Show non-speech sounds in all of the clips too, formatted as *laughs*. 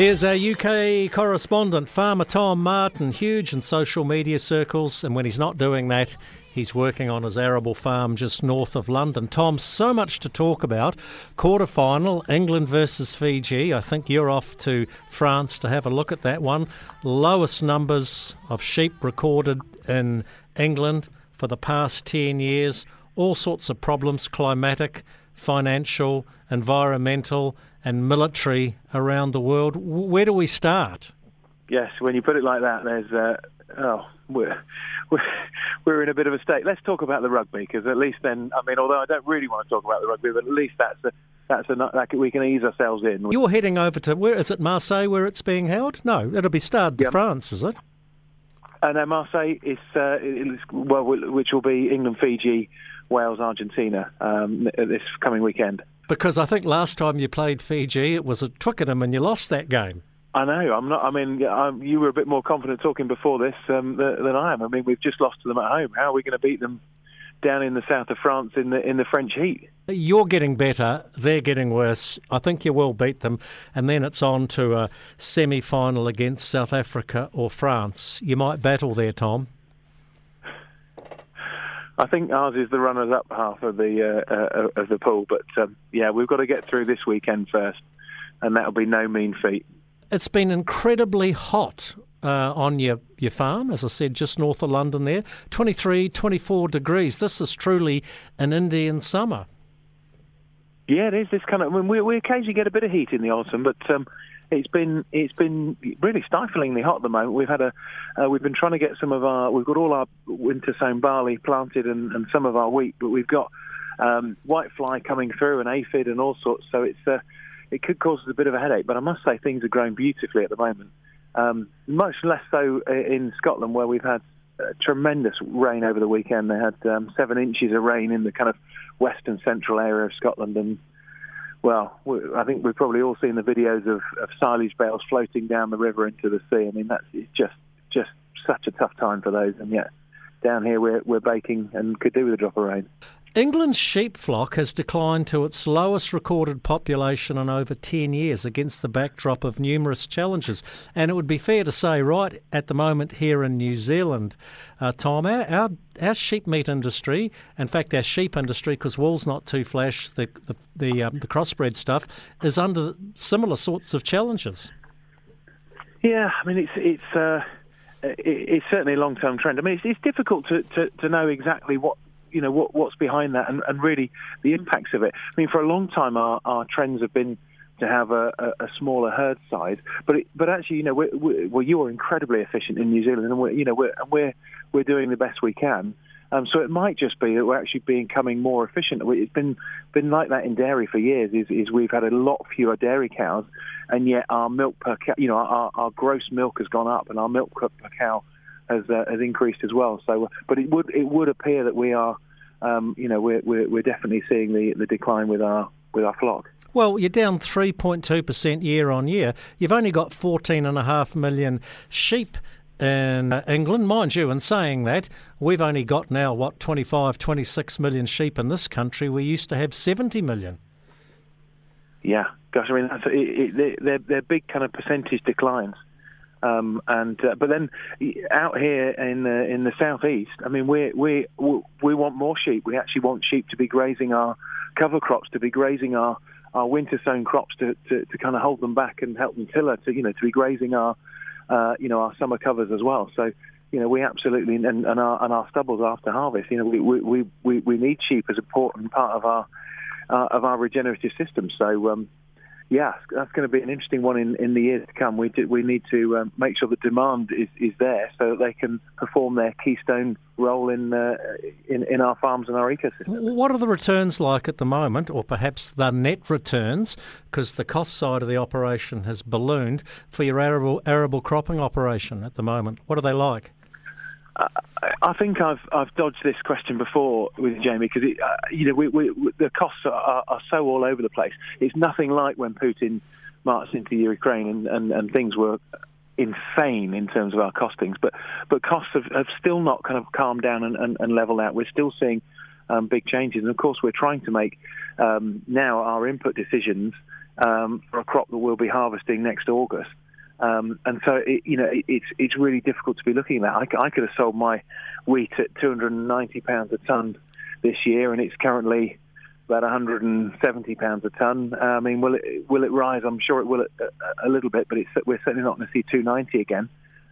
Here's our UK correspondent, Farmer Tom Martin, huge in social media circles, and when he's not doing that, he's working on his arable farm just north of London. Tom, so much to talk about. Quarter final, England versus Fiji. I think you're off to France to have a look at that one. Lowest numbers of sheep recorded in England for the past 10 years. All sorts of problems, climatic, financial, environmental, and military around the world. Where do we start? Yes, when you put it like that, there's uh, oh, we're, we're we're in a bit of a state. Let's talk about the rugby because at least then, I mean, although I don't really want to talk about the rugby, but at least that's a, that's a that we can ease ourselves in. You're heading over to where is it Marseille where it's being held? No, it'll be Stade de yep. France, is it? And uh, Marseille is uh, well, which will be England, Fiji, Wales, Argentina um, this coming weekend. Because I think last time you played Fiji, it was at Twickenham and you lost that game. I know. I'm not. I mean, I'm, you were a bit more confident talking before this um, than I am. I mean, we've just lost to them at home. How are we going to beat them down in the south of France in the in the French heat? You're getting better. They're getting worse. I think you will beat them, and then it's on to a semi-final against South Africa or France. You might battle there, Tom. I think ours is the runners-up half of the uh, uh, of the pool, but um, yeah, we've got to get through this weekend first, and that'll be no mean feat. It's been incredibly hot uh, on your, your farm, as I said, just north of London there. 23, 24 degrees. This is truly an Indian summer. Yeah, it is. This kind of. I mean, we, we occasionally get a bit of heat in the autumn, but um, it's been it's been really stiflingly hot at the moment. We've had a uh, we've been trying to get some of our we've got all our winter sown barley planted and, and some of our wheat, but we've got um, whitefly coming through and aphid and all sorts. So it's uh, it could cause us a bit of a headache. But I must say things are growing beautifully at the moment. Um, much less so in Scotland where we've had uh, tremendous rain over the weekend. They had um, seven inches of rain in the kind of western central area of Scotland and well, I think we've probably all seen the videos of, of silage bales floating down the river into the sea. I mean, that's it's just just such a tough time for those, and yet down here we're we're baking and could do with a drop of rain. England's sheep flock has declined to its lowest recorded population in over 10 years against the backdrop of numerous challenges. And it would be fair to say, right at the moment here in New Zealand, uh, Tom, our, our, sheep meat industry, in fact, our sheep industry, because wool's not too flash, the, the, the, um, the crossbred stuff, is under similar sorts of challenges. Yeah, I mean, it's, it's, uh, it's certainly a long term trend. I mean, it's, it's difficult to, to, to know exactly what you know what, what's behind that and, and really the impacts of it. I mean, for a long time, our, our trends have been to have a, a, a smaller herd size, but it, but actually, you know, we're, we're, well, you are incredibly efficient in New Zealand, and we're you know we're we're we're doing the best we can. Um, so it might just be that we're actually becoming more efficient. It's been been like that in dairy for years. Is, is we've had a lot fewer dairy cows, and yet our milk per cow, you know, our, our gross milk has gone up, and our milk per cow has uh, has increased as well. So, but it would it would appear that we are, um, you know, we're, we're, we're definitely seeing the the decline with our with our flock. Well, you're down 3.2% year on year. You've only got 14.5 million sheep in uh, England. Mind you, in saying that, we've only got now, what, 25, 26 million sheep in this country. We used to have 70 million. Yeah, gosh, I mean, that's, it, it, they're, they're big kind of percentage declines. Um, and uh, but then out here in the in the southeast, I mean, we we we want more sheep. We actually want sheep to be grazing our cover crops, to be grazing our our winter sown crops, to, to, to kind of hold them back and help them tiller, to you know to be grazing our uh, you know our summer covers as well. So you know, we absolutely and, and our and our stubbles after harvest. You know, we we we, we need sheep as an important part of our uh, of our regenerative system. So um, yeah, that's going to be an interesting one in, in the years to come. We do, we need to um, make sure that demand is, is there so that they can perform their keystone role in, uh, in in our farms and our ecosystem. What are the returns like at the moment, or perhaps the net returns, because the cost side of the operation has ballooned for your arable arable cropping operation at the moment? What are they like? I think I've I've dodged this question before with Jamie because uh, you know we, we, the costs are, are, so all over the place. It's nothing like when Putin marched into Ukraine and, and, and things were insane in terms of our costings. But but costs have, have still not kind of calmed down and, and, and leveled out. We're still seeing um, big changes, and of course we're trying to make um, now our input decisions um, for a crop that we'll be harvesting next August. Um, and so, it, you know, it, it's it's really difficult to be looking at. I, I could have sold my wheat at 290 pounds a ton this year, and it's currently about 170 pounds a ton. Uh, I mean, will it will it rise? I'm sure it will a, a little bit, but we're certainly not going to see 290 again.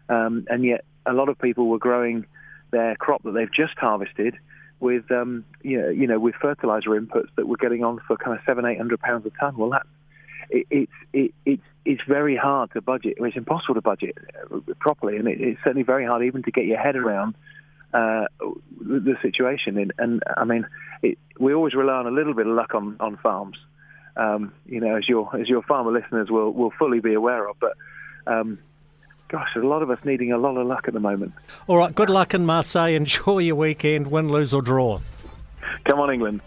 Um, and yet, a lot of people were growing their crop that they've just harvested with um, you, know, you know with fertilizer inputs that were getting on for kind of seven eight hundred pounds a ton. Well, that it, it's it, it's it's very hard to budget. It's impossible to budget uh, properly, and it, it's certainly very hard even to get your head around uh, the situation. And, and I mean, it, we always rely on a little bit of luck on on farms. Um, you know, as your as your farmer listeners will will fully be aware of, but. Um, gosh, there's a lot of us needing a lot of luck at the moment. All right, good luck in Marseille. *laughs* Enjoy your weekend, win, lose, or draw. Come on, England.